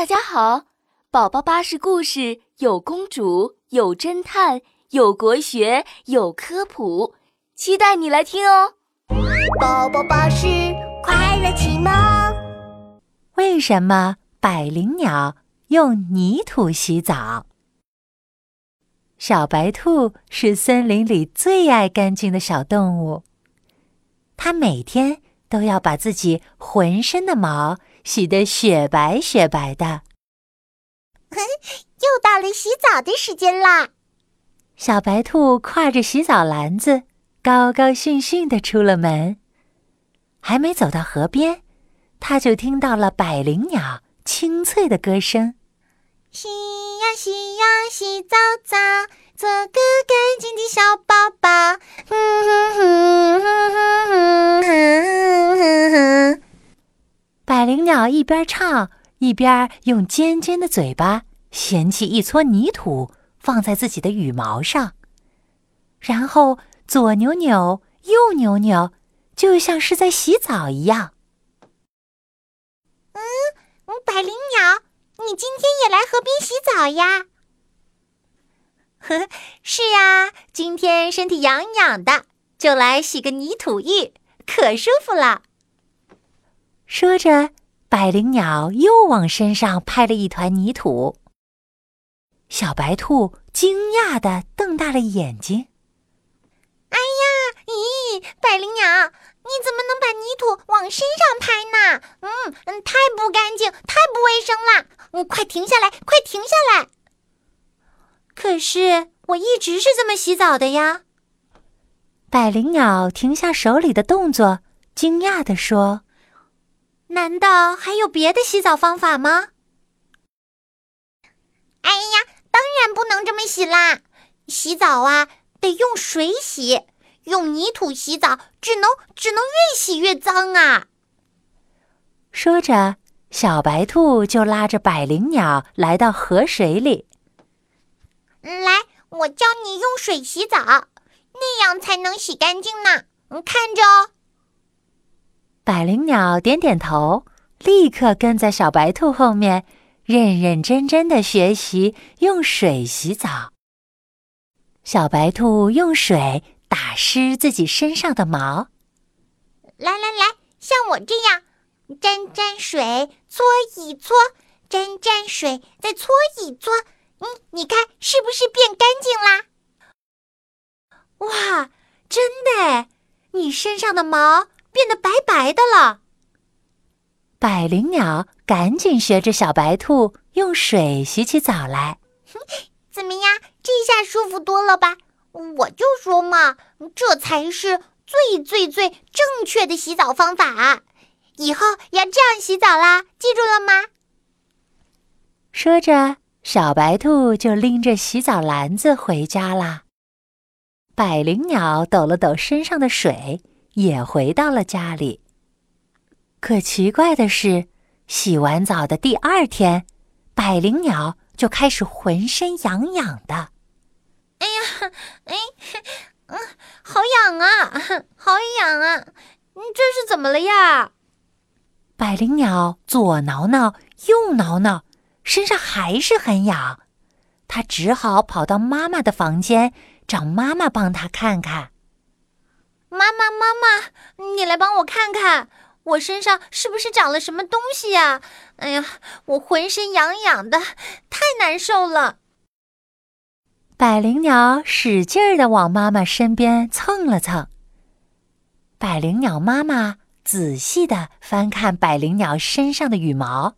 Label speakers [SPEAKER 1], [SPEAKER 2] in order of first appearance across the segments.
[SPEAKER 1] 大家好，宝宝巴士故事有公主，有侦探，有国学，有科普，期待你来听哦。
[SPEAKER 2] 宝宝巴士快乐启蒙。
[SPEAKER 3] 为什么百灵鸟用泥土洗澡？小白兔是森林里最爱干净的小动物，它每天都要把自己浑身的毛。洗得雪白雪白的，
[SPEAKER 2] 又到了洗澡的时间啦！
[SPEAKER 3] 小白兔挎着洗澡篮子，高高兴兴的出了门。还没走到河边，它就听到了百灵鸟清脆的歌声：“
[SPEAKER 2] 洗呀洗呀洗澡澡，做个干净的小宝宝。”
[SPEAKER 3] 灵鸟一边唱，一边用尖尖的嘴巴衔起一撮泥土，放在自己的羽毛上，然后左扭扭，右扭扭，就像是在洗澡一样。
[SPEAKER 2] 嗯，百灵鸟，你今天也来河边洗澡呀？
[SPEAKER 4] 呵，是呀，今天身体痒痒的，就来洗个泥土浴，可舒服了。
[SPEAKER 3] 说着，百灵鸟又往身上拍了一团泥土。小白兔惊讶的瞪大了眼睛：“
[SPEAKER 2] 哎呀，咦，百灵鸟，你怎么能把泥土往身上拍呢？嗯嗯，太不干净，太不卫生了！嗯，快停下来，快停下来！
[SPEAKER 4] 可是我一直是这么洗澡的呀。”
[SPEAKER 3] 百灵鸟停下手里的动作，惊讶的说。
[SPEAKER 4] 难道还有别的洗澡方法吗？
[SPEAKER 2] 哎呀，当然不能这么洗啦！洗澡啊，得用水洗，用泥土洗澡只能只能越洗越脏啊！
[SPEAKER 3] 说着，小白兔就拉着百灵鸟来到河水里。
[SPEAKER 2] 来，我教你用水洗澡，那样才能洗干净呢。你看着哦。
[SPEAKER 3] 百灵鸟点点头，立刻跟在小白兔后面，认认真真的学习用水洗澡。小白兔用水打湿自己身上的毛，
[SPEAKER 2] 来来来，像我这样，沾沾水，搓一搓，沾沾水，再搓一搓，嗯，你看是不是变干净啦？
[SPEAKER 4] 哇，真的，你身上的毛。变得白白的了。
[SPEAKER 3] 百灵鸟赶紧学着小白兔用水洗起澡来。
[SPEAKER 2] 怎么样？这下舒服多了吧？我就说嘛，这才是最最最正确的洗澡方法。以后要这样洗澡啦，记住了吗？
[SPEAKER 3] 说着，小白兔就拎着洗澡篮子回家啦。百灵鸟抖了抖身上的水。也回到了家里。可奇怪的是，洗完澡的第二天，百灵鸟就开始浑身痒痒的。
[SPEAKER 4] 哎呀，哎，嗯，好痒啊，好痒啊！你这是怎么了呀？
[SPEAKER 3] 百灵鸟左挠挠，右挠挠，身上还是很痒。它只好跑到妈妈的房间，找妈妈帮它看看。
[SPEAKER 4] 妈妈，妈妈，你来帮我看看，我身上是不是长了什么东西呀？哎呀，我浑身痒痒的，太难受了。
[SPEAKER 3] 百灵鸟使劲儿的往妈妈身边蹭了蹭。百灵鸟妈妈仔细的翻看百灵鸟身上的羽毛，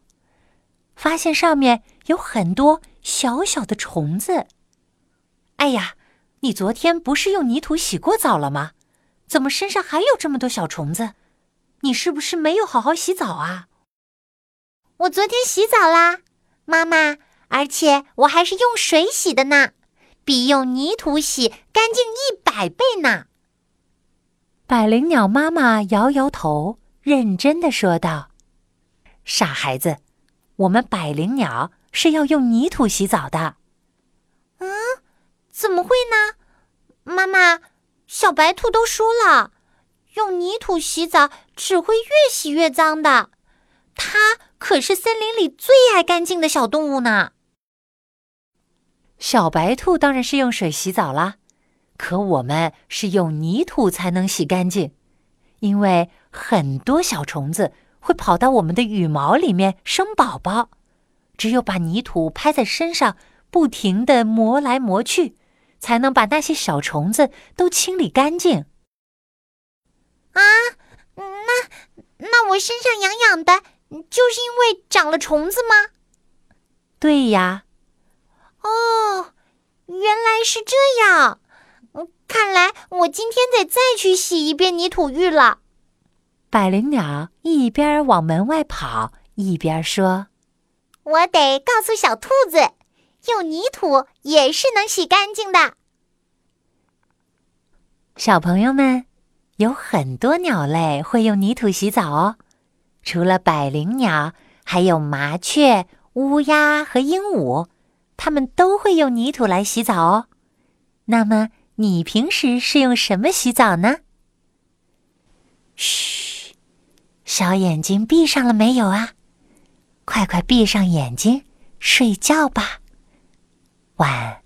[SPEAKER 3] 发现上面有很多小小的虫子。哎呀，你昨天不是用泥土洗过澡了吗？怎么身上还有这么多小虫子？你是不是没有好好洗澡啊？
[SPEAKER 2] 我昨天洗澡啦，妈妈，而且我还是用水洗的呢，比用泥土洗干净一百倍呢。
[SPEAKER 3] 百灵鸟妈妈摇摇头，认真的说道：“傻孩子，我们百灵鸟是要用泥土洗澡的。”
[SPEAKER 2] 嗯，怎么会呢？妈妈。小白兔都说了，用泥土洗澡只会越洗越脏的。它
[SPEAKER 4] 可是森林里最爱干净的小动物呢。
[SPEAKER 3] 小白兔当然是用水洗澡啦，可我们是用泥土才能洗干净，因为很多小虫子会跑到我们的羽毛里面生宝宝，只有把泥土拍在身上，不停的磨来磨去，才能把那些小虫子都清理干净。
[SPEAKER 2] 啊，那那我身上痒痒的，就是因为长了虫子吗？
[SPEAKER 3] 对呀。
[SPEAKER 2] 哦，原来是这样。看来我今天得再去洗一遍泥土浴了。
[SPEAKER 3] 百灵鸟一边往门外跑，一边说：“
[SPEAKER 2] 我得告诉小兔子，用泥土也是能洗干净的。”
[SPEAKER 3] 小朋友们。有很多鸟类会用泥土洗澡哦，除了百灵鸟，还有麻雀、乌鸦和鹦鹉，它们都会用泥土来洗澡哦。那么，你平时是用什么洗澡呢？嘘，小眼睛闭上了没有啊？快快闭上眼睛，睡觉吧，晚。